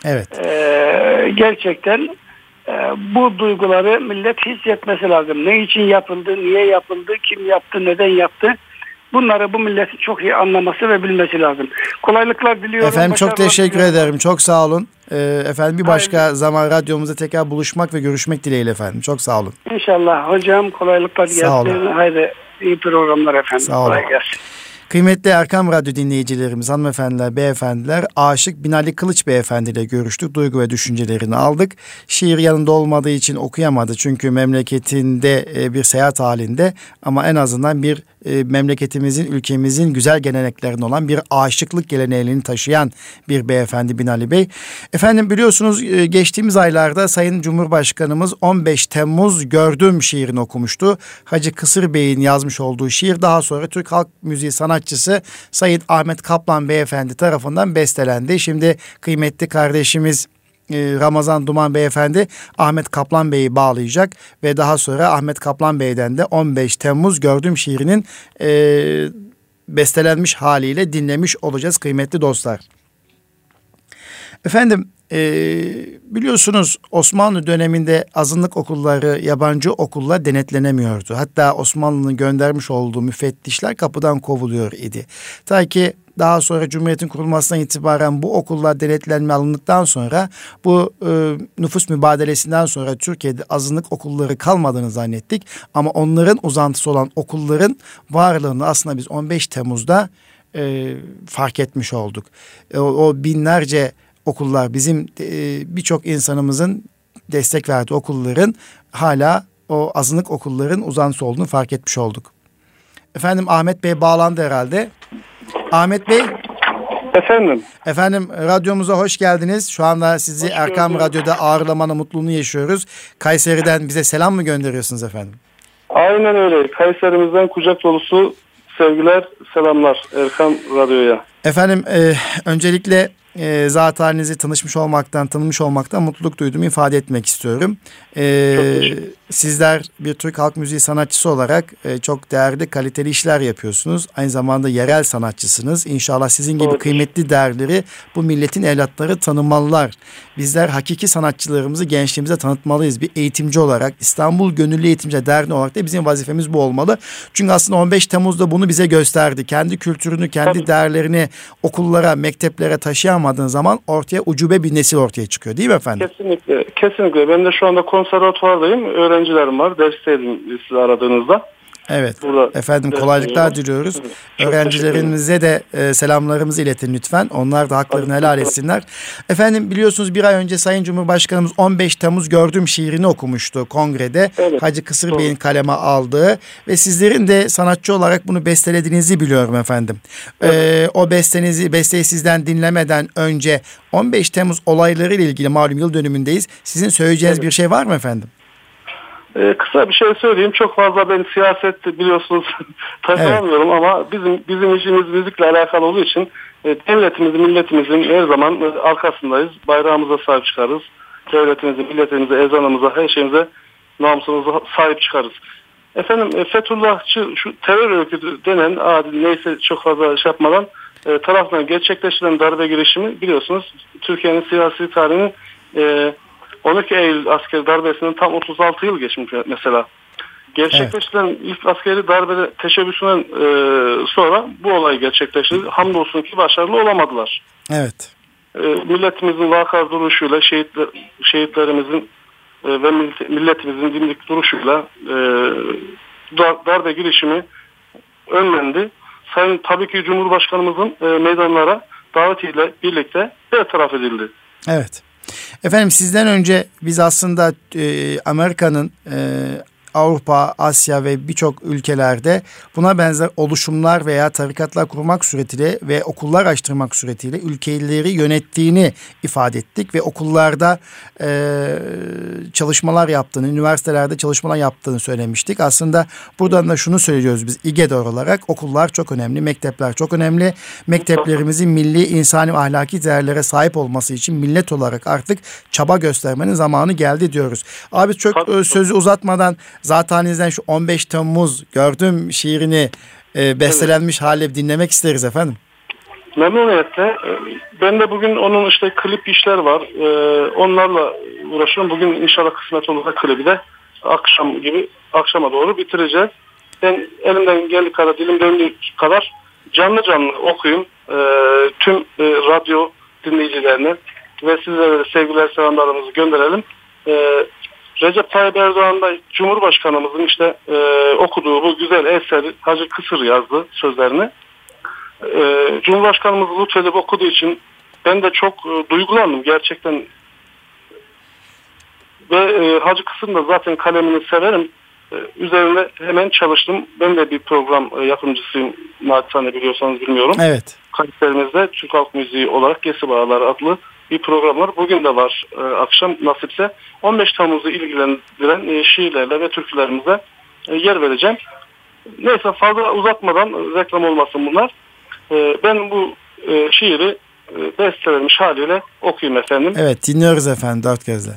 S1: Evet.
S3: Ee, gerçekten bu duyguları millet hissetmesi lazım. Ne için yapıldı, niye yapıldı, kim yaptı, neden yaptı? Bunları bu milletin çok iyi anlaması ve bilmesi lazım. Kolaylıklar diliyorum.
S1: Efendim çok teşekkür
S3: diliyorum.
S1: ederim. Çok sağ olun. Ee, efendim bir başka zaman radyomuzda tekrar buluşmak ve görüşmek dileğiyle efendim. Çok sağ olun.
S3: İnşallah hocam kolaylıklar gelsin. Haydi iyi programlar efendim.
S1: Sağ olun.
S3: Kolay gelsin.
S1: Kıymetli Erkam Radyo dinleyicilerimiz, hanımefendiler, beyefendiler, Aşık Binali Kılıç Beyefendi ile görüştük. Duygu ve düşüncelerini aldık. Şiir yanında olmadığı için okuyamadı. Çünkü memleketinde e, bir seyahat halinde ama en azından bir e, memleketimizin, ülkemizin güzel geleneklerinin olan bir aşıklık geleneğini taşıyan bir beyefendi Binali Bey. Efendim biliyorsunuz e, geçtiğimiz aylarda Sayın Cumhurbaşkanımız 15 Temmuz Gördüm şiirini okumuştu. Hacı Kısır Bey'in yazmış olduğu şiir daha sonra Türk Halk Müziği sanatçısı Sayın Ahmet Kaplan Beyefendi tarafından bestelendi. Şimdi kıymetli kardeşimiz Ramazan Duman Beyefendi Ahmet Kaplan Bey'i bağlayacak ve daha sonra Ahmet Kaplan Bey'den de 15 Temmuz Gördüm şiirinin e, bestelenmiş haliyle dinlemiş olacağız kıymetli dostlar. Efendim e, biliyorsunuz Osmanlı döneminde azınlık okulları yabancı okulla denetlenemiyordu. Hatta Osmanlı'nın göndermiş olduğu müfettişler kapıdan kovuluyor idi. Ta ki daha sonra Cumhuriyet'in kurulmasından itibaren bu okullar denetlenme alındıktan sonra bu e, nüfus mübadelesinden sonra Türkiye'de azınlık okulları kalmadığını zannettik. Ama onların uzantısı olan okulların varlığını aslında biz 15 Temmuz'da e, fark etmiş olduk. E, o, o binlerce okullar bizim e, birçok insanımızın destek verdiği okulların hala o azınlık okulların uzantısı olduğunu fark etmiş olduk. Efendim Ahmet Bey bağlandı herhalde. Ahmet Bey,
S3: Efendim
S1: efendim radyomuza hoş geldiniz. Şu anda sizi
S3: Hoş
S1: Erkam. Radyo'da ağırlamanın mutluluğunu yaşıyoruz. Kayseri'den bize selam mı gönderiyorsunuz efendim?
S4: Aynen öyle. Kayserimizden kucak dolusu sevgiler, selamlar Erkan Radyo'ya.
S1: Efendim e, öncelikle e, zat halinizi tanışmış olmaktan, tanımış olmaktan mutluluk duyduğumu ifade etmek istiyorum. E, sizler bir Türk halk müziği sanatçısı olarak e, çok değerli, kaliteli işler yapıyorsunuz. Aynı zamanda yerel sanatçısınız. İnşallah sizin gibi
S4: Doğrudur.
S1: kıymetli değerleri bu milletin evlatları tanımalılar. Bizler hakiki sanatçılarımızı gençliğimize tanıtmalıyız. Bir eğitimci olarak, İstanbul Gönüllü Eğitimci Derneği olarak da bizim vazifemiz bu olmalı. Çünkü aslında 15 Temmuz'da bunu bize gösterdi. Kendi kültürünü, kendi
S4: Tabii.
S1: değerlerini okullara, mekteplere taşıyamadığın zaman ortaya ucube bir nesil ortaya çıkıyor değil mi efendim?
S4: Kesinlikle. Kesinlikle. Ben de şu anda konservatuvardayım. Öğrencilerim var. Dersteydim sizi aradığınızda.
S1: Evet.
S4: Burada
S1: Efendim kolaylıklar diliyoruz.
S4: Evet. Çok
S1: Öğrencilerimize de e, selamlarımızı iletin lütfen. Onlar da haklarını helal etsinler. Efendim biliyorsunuz bir ay önce Sayın Cumhurbaşkanımız 15 Temmuz gördüğüm şiirini okumuştu kongrede.
S4: Evet.
S1: Hacı Kısır Bey'in kaleme aldığı ve sizlerin de sanatçı olarak bunu bestelediğinizi biliyorum efendim. E, o bestenizi, besteyi sizden dinlemeden önce 15 Temmuz olayları ile ilgili malum yıl dönümündeyiz. Sizin söyleyeceğiniz
S4: Evet.
S1: bir şey var mı efendim?
S4: Ee, kısa bir şey söyleyeyim. Çok fazla ben siyaset biliyorsunuz takılamıyorum ama bizim bizim işimiz müzikle alakalı olduğu için e, devletimizin, milletimizin her zaman e, arkasındayız. Bayrağımıza sahip çıkarız. Devletimize, milletimize, ezanımıza, her şeyimize, namusumuza sahip çıkarız. Efendim e, Fethullahçı şu terör örgütü denen adi neyse çok fazla şey yapmadan e, tarafından gerçekleştirilen darbe girişimi biliyorsunuz Türkiye'nin siyasi tarihinin e, 12 Eylül askeri darbesinden tam 36 yıl geçmiş mesela. Gerçekleştirilen ilk askeri darbe teşebbüsünden e, sonra bu olay gerçekleşti. Hamdolsun ki başarılı olamadılar.
S1: Evet.
S4: E, milletimizin vakar duruşuyla, şehitler, şehitlerimizin e, ve millet- milletimizin dimdik duruşuyla e, dar- darbe girişimi önlendi. Sayın tabii ki Cumhurbaşkanımızın e, meydanlara davetiyle birlikte bertaraf edildi.
S1: Evet. Efendim sizden önce biz aslında e, Amerika'nın e, Avrupa, Asya ve birçok ülkelerde buna benzer oluşumlar veya tarikatlar kurmak suretiyle ve okullar açtırmak suretiyle ülkeleri yönettiğini ifade ettik ve okullarda e, çalışmalar yaptığını, üniversitelerde çalışmalar yaptığını söylemiştik. Aslında buradan da şunu söylüyoruz biz İGEDOR olarak okullar çok önemli, mektepler çok önemli. Mekteplerimizin milli, insani ve ahlaki değerlere sahip olması için millet olarak artık çaba göstermenin zamanı geldi diyoruz. Abi çok e, sözü uzatmadan zatenizden şu 15 Temmuz gördüm şiirini e, bestelenmiş hale dinlemek isteriz efendim.
S4: Memnuniyetle. Ben de bugün onun işte klip işler var. Ee, onlarla uğraşıyorum. Bugün inşallah kısmet olursa klibi de akşam gibi akşama doğru bitireceğiz. Ben elimden geldiği kadar, dilim döndüğü kadar canlı canlı okuyayım. Ee, tüm e, radyo dinleyicilerine ve sizlere de sevgiler selamlarımızı gönderelim. Ee, Recep Tayyip Erdoğan da Cumhurbaşkanımızın işte e, okuduğu bu güzel eseri Hacı Kısır yazdı sözlerini. Ee, Cumhurbaşkanımız lütfedip okuduğu için ben de çok e, duygulandım gerçekten. Ve e, Hacı Kısım da zaten kalemini severim. E, üzerine hemen çalıştım. Ben de bir program e, yapımcısıyım. Naçizane biliyorsanız bilmiyorum.
S1: Evet.
S4: Kalitelerimizde Türk Halk Müziği olarak Gesi Bağlar adlı bir program var. Bugün de var e, akşam nasipse. 15 Temmuz'u ilgilendiren e, şiirlerle ve türkülerimize e, yer vereceğim. Neyse fazla uzatmadan reklam olmasın bunlar. E, ben bu e, şiiri e, bestelenmiş haliyle okuyayım efendim.
S1: Evet dinliyoruz efendim dört gözle.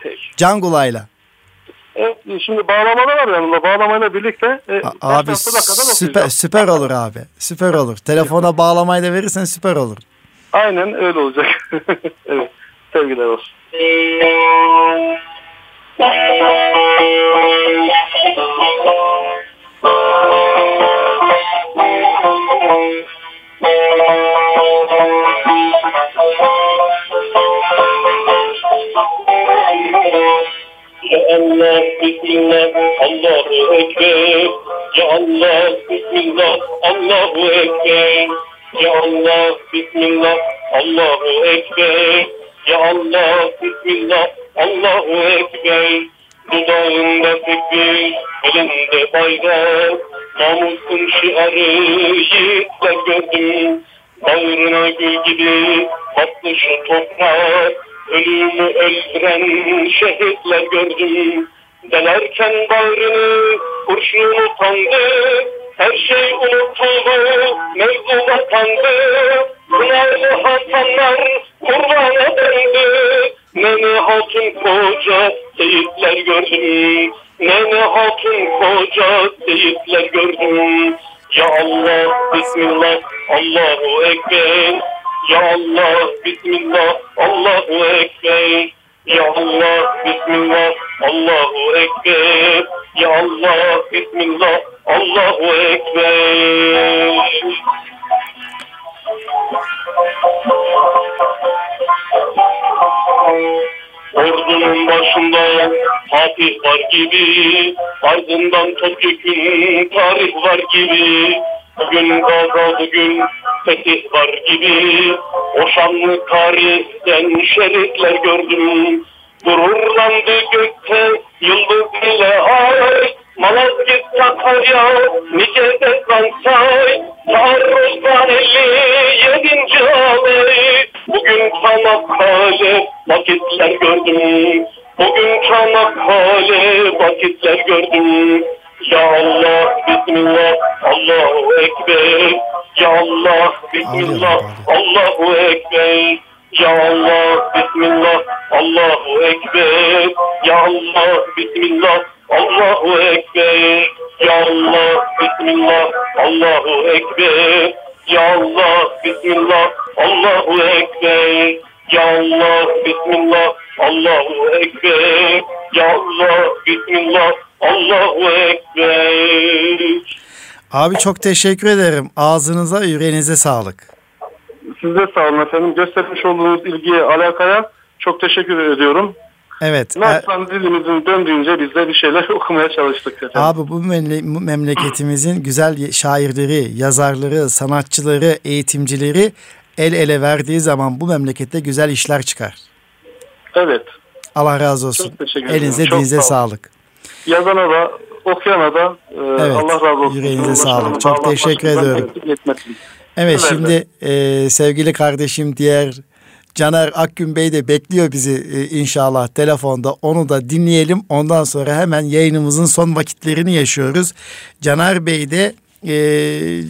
S4: Peki.
S1: Can Gulay'la.
S4: Evet, şimdi bağlama da var yanımda. Bağlamayla birlikte e,
S1: Abi
S4: kadar
S1: süper,
S4: okuyacağım.
S1: süper olur abi. Süper olur. Telefona bağlamayı da verirsen süper olur.
S4: Aynen öyle olacak. evet. Sevgiler olsun.
S5: Ya Allah, Bismillah, Allah. Ya Allah, Bismillah, Allahu Ekber. Ya Allah, Bismillah, Allahu Ekber. Dudağında tekbir, elinde bayrak. Namusun şiarı yiğitler gördüm. Bağrına gül gibi tatlı şu toprak. Ölümü öldüren şehitler gördüm. Delerken bağrını kurşun utandı. her şey unutuldu, mevzu vatandı. Pınarlı hasanlar kurbana döndü. Nene hatun koca seyitler gördüm. Nene hatun koca seyitler gördüm. Ya Allah, Bismillah, Allahu Ekber. Ya Allah, Bismillah, Allahu Ekber. Ya Allah, Bismillah, Allahu Ekber. Ya Allah, Bismillah, Allahu Ekber. Ordunun başında Fatih var gibi, ardından Topyekun tarih var gibi. Bugün Gaza, bugün fetih var gibi. O şanlı tarihten şeritler gördüm. Gururlandı gökte yıldız ile ay. Malazgirt Sakarya nice destan say. Taarruzdan 57. alay. Bugün Çanakkale vakitler gördüm. Bugün Çanakkale vakitler gördüm. Ya Allah, Bismillah, Allahu Ekber. Ya Allah, Bismillah, Allahu Ekber. Ya Allah, Bismillah, Allahu Ekber. Ya Allah, Bismillah, Allahu Ekber. Ya Allah, Bismillah, Allahu Ekber. Ya Allah, Bismillah, Allahu Ekber. Ya Allah, Bismillah, Allahu Ekber. Ya Allah, Bismillah, Allahu Ekber.
S1: Abi çok teşekkür ederim. Ağzınıza, yüreğinize sağlık.
S4: Siz de sağ olun efendim. Göstermiş olduğunuz ilgiye, alakaya çok teşekkür ediyorum.
S1: Evet. e-
S4: Naçizane dilimizin döndüğünce biz de bir şeyler okumaya çalıştık efendim.
S1: Abi bu memle- bu memleketimizin güzel şairleri, yazarları, sanatçıları, eğitimcileri el ele verdiği zaman bu memlekette güzel işler çıkar.
S4: Evet.
S1: Allah razı olsun.
S4: Çok teşekkür ederim.
S1: Elinize
S4: Çok
S1: dinize sağlık.
S4: Yazana da, okuyana da e,
S1: Evet,
S4: Allah razı olsun.
S1: yüreğinize sağlık. Çok
S4: Allah
S1: teşekkür ediyorum. Evet
S4: Evet,
S1: şimdi e, sevgili kardeşim diğer Caner Akgün Bey de bekliyor bizi e, inşallah telefonda. Onu da dinleyelim. Ondan sonra hemen yayınımızın son vakitlerini yaşıyoruz. Caner Bey de e,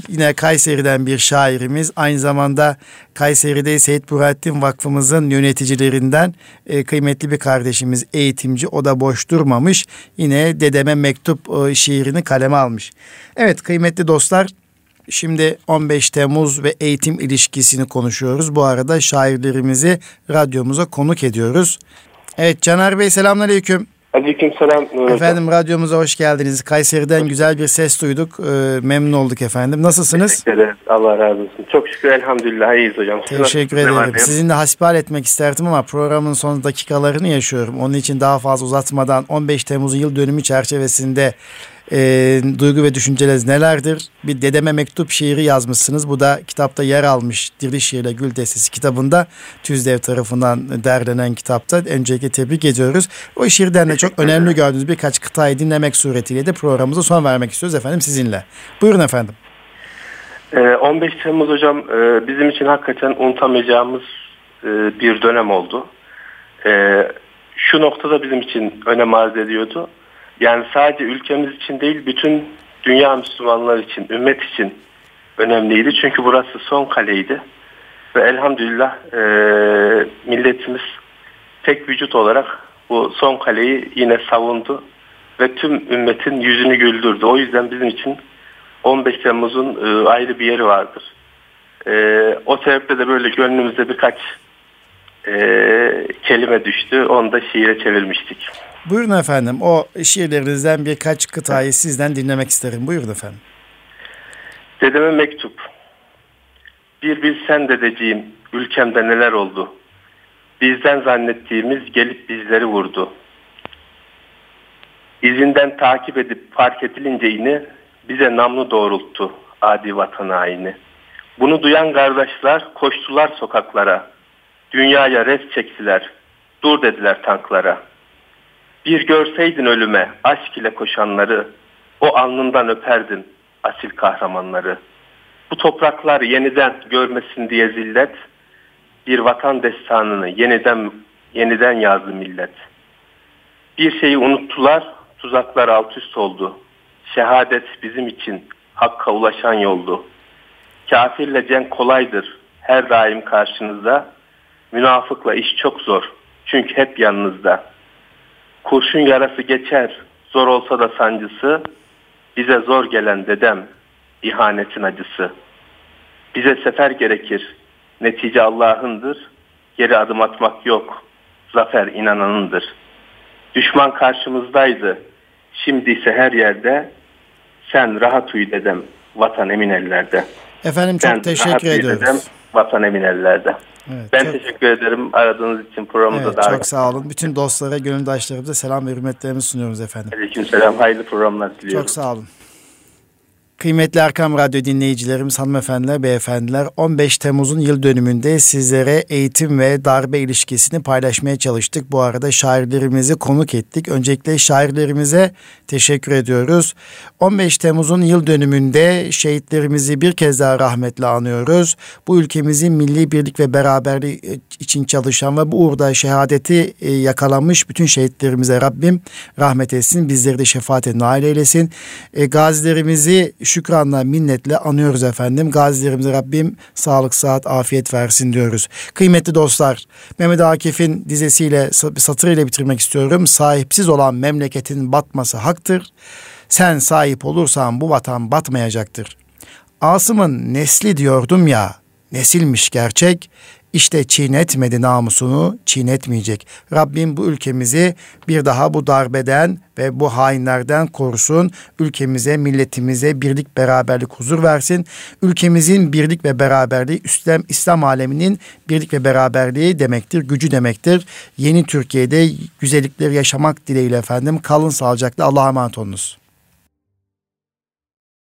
S1: yine Kayseri'den bir şairimiz. Aynı zamanda Kayseri'de Seyit Burhattin Vakfımızın yöneticilerinden e, kıymetli bir kardeşimiz, eğitimci. O da boş durmamış. Yine Dedeme Mektup e, şiirini kaleme almış. Evet kıymetli dostlar Şimdi 15 Temmuz ve eğitim ilişkisini konuşuyoruz. Bu arada şairlerimizi radyomuza konuk ediyoruz. Evet Caner Bey selamünaleyküm.
S5: Aleyküm selam.
S1: Efendim radyomuza hoş geldiniz. Kayseri'den güzel bir ses duyduk. Ee, memnun olduk efendim. Nasılsınız?
S5: Teşekkür ederiz. Allah razı olsun. Çok şükür elhamdülillah iyiyiz hocam.
S1: Teşekkür
S5: var
S1: ederim. Sizinle hasbihal etmek isterdim ama programın son dakikalarını yaşıyorum. Onun için daha fazla uzatmadan 15 Temmuz yıl dönümü çerçevesinde e, duygu ve düşünceleriniz nelerdir? Bir dedeme mektup şiiri yazmışsınız. Bu da kitapta yer almış. Dirli Şiirle Gül Destesi kitabında Tüzdev tarafından derlenen kitapta. Öncelikle tebrik ediyoruz. O şiirden de çok önemli gördüğünüz birkaç kıtayı dinlemek suretiyle de programımıza son vermek istiyoruz efendim sizinle. Buyurun efendim.
S5: Ee, 15 Temmuz hocam e, bizim için hakikaten unutamayacağımız e, bir dönem oldu. E, şu noktada bizim için önem arz ediyordu. Yani sadece ülkemiz için değil bütün dünya Müslümanlar için, ümmet için önemliydi. Çünkü burası son kaleydi. Ve elhamdülillah e, milletimiz tek vücut olarak bu son kaleyi yine savundu. Ve tüm ümmetin yüzünü güldürdü. O yüzden bizim için 15 Temmuz'un e, ayrı bir yeri vardır. E, o sebeple de böyle gönlümüzde birkaç e, kelime düştü. Onu da şiire çevirmiştik.
S1: Buyurun efendim. O şiirlerinizden birkaç kıtayı sizden dinlemek isterim. Buyurun efendim.
S5: Dedeme mektup. Bir bilsen dedeciğim ülkemde neler oldu. Bizden zannettiğimiz gelip bizleri vurdu. İzinden takip edip fark edilince yine bize namlu doğrulttu adi vatan haini. Bunu duyan kardeşler koştular sokaklara. Dünyaya res çektiler. Dur dediler tanklara. Bir görseydin ölüme aşk ile koşanları. O alnından öperdin asil kahramanları. Bu topraklar yeniden görmesin diye zillet. Bir vatan destanını yeniden yeniden yazdı millet. Bir şeyi unuttular, tuzaklar alt üst oldu. Şehadet bizim için Hakka ulaşan yoldu. Kafirle cenk kolaydır her daim karşınızda. Münafıkla iş çok zor çünkü hep yanınızda. Kurşun yarası geçer zor olsa da sancısı. Bize zor gelen dedem ihanetin acısı. Bize sefer gerekir netice Allah'ındır. Geri adım atmak yok zafer inananındır. Düşman karşımızdaydı şimdi ise her yerde sen rahat uyu dedem vatan emin ellerde.
S1: Efendim çok
S5: Sen
S1: teşekkür ediyoruz. Dedem,
S5: vatan emin ellerde. Evet, ben çok... teşekkür ederim aradığınız için programımıza evet, davet
S1: Çok sağ olun. Bütün dostlara, gönüldaşlarımıza selam ve hürmetlerimizi sunuyoruz efendim.
S5: Aleyküm selam. Hayırlı programlar diliyorum.
S1: Çok sağ olun. Kıymetli Erkam Radyo dinleyicilerimiz, hanımefendiler, beyefendiler 15 Temmuz'un yıl dönümünde sizlere eğitim ve darbe ilişkisini paylaşmaya çalıştık. Bu arada şairlerimizi konuk ettik. Öncelikle şairlerimize teşekkür ediyoruz. 15 Temmuz'un yıl dönümünde şehitlerimizi bir kez daha rahmetle anıyoruz. Bu ülkemizin milli birlik ve beraberliği için çalışan ve bu uğurda şehadeti e, yakalanmış bütün şehitlerimize Rabbim rahmet etsin. Bizleri de şefaate nail eylesin. E, gazilerimizi şükranla, minnetle anıyoruz efendim. Gazilerimize Rabbim sağlık, saat, afiyet versin diyoruz. Kıymetli dostlar, Mehmet Akif'in dizesiyle, satırıyla bitirmek istiyorum. Sahipsiz olan memleketin batması haktır. Sen sahip olursan bu vatan batmayacaktır. Asım'ın nesli diyordum ya, nesilmiş gerçek. İşte çiğnetmedi namusunu, çiğnetmeyecek. Rabbim bu ülkemizi bir daha bu darbeden ve bu hainlerden korusun. Ülkemize, milletimize birlik, beraberlik, huzur versin. Ülkemizin birlik ve beraberliği İslam, İslam aleminin birlik ve beraberliği demektir, gücü demektir. Yeni Türkiye'de güzellikleri yaşamak dileğiyle efendim. Kalın sağlıcakla Allah'a emanet olunuz.